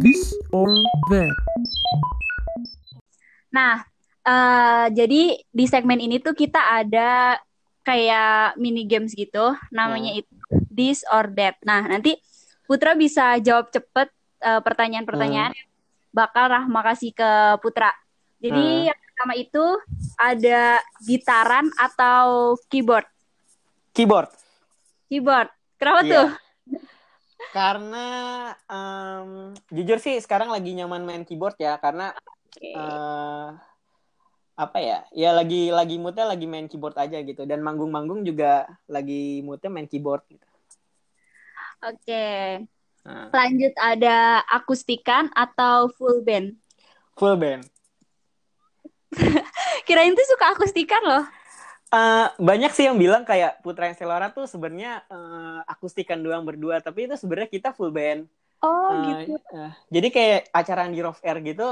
This or that. Nah, eh, jadi di segmen ini tuh kita ada kayak mini games gitu, namanya Hmm. itu this or that. Nah, nanti Putra bisa jawab cepet eh, pertanyaan-pertanyaan yang bakal Rahma kasih ke Putra. Jadi Hmm. yang pertama itu ada gitaran atau keyboard? Keyboard. Keyboard. Kenapa Iya. tuh? Karena em, jujur sih sekarang lagi nyaman main keyboard ya karena Oke. eh apa ya? Ya lagi lagi moodnya lagi main keyboard aja gitu dan manggung-manggung juga lagi moodnya main keyboard gitu. Oke. Nah, Lanjut ada akustikan atau full band? full band. Kirain tuh suka akustikan loh. Eh, banyak sih yang bilang kayak Putra yang Selora tuh sebenarnya eh, akustikan doang berdua, tapi itu sebenarnya kita full band. Oh Eh, gitu. eh, jadi kayak acara di Rough Air gitu,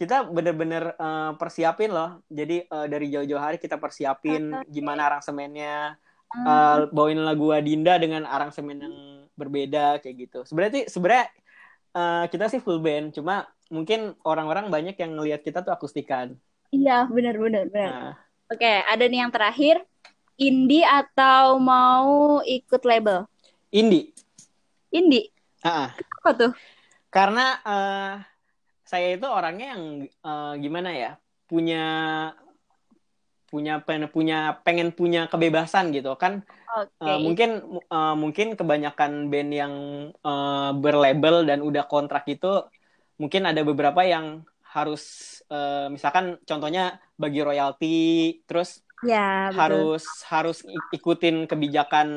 kita bener-bener eh, persiapin loh. Jadi eh, dari jauh-jauh hari kita persiapin Oke. gimana aransemennya, Hmm. bawain lagu Adinda dengan aransemen yang berbeda kayak gitu. Sebenarnya sih sebenarnya eh, kita sih full band, cuma mungkin orang-orang banyak yang ngelihat kita tuh akustikan. Iya, benar-benar benar. Nah, Oke, ada nih yang terakhir. Indie atau mau ikut label? indie. Indie. Ah, ah. Apa tuh? karena eh, saya itu orangnya yang eh, gimana ya punya punya pen- punya pengen punya kebebasan gitu kan Oke. Eh, mungkin eh, mungkin kebanyakan band yang eh, berlabel dan udah kontrak itu mungkin ada beberapa yang harus eh, misalkan contohnya bagi royalti terus Ya, betul. harus harus ikutin kebijakan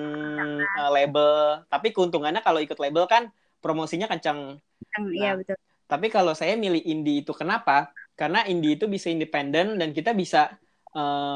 eh, label tapi keuntungannya kalau ikut label kan promosinya kencang Iya, Nah, betul. tapi kalau saya milih indie itu kenapa? Karena indie itu bisa independen dan kita bisa eh,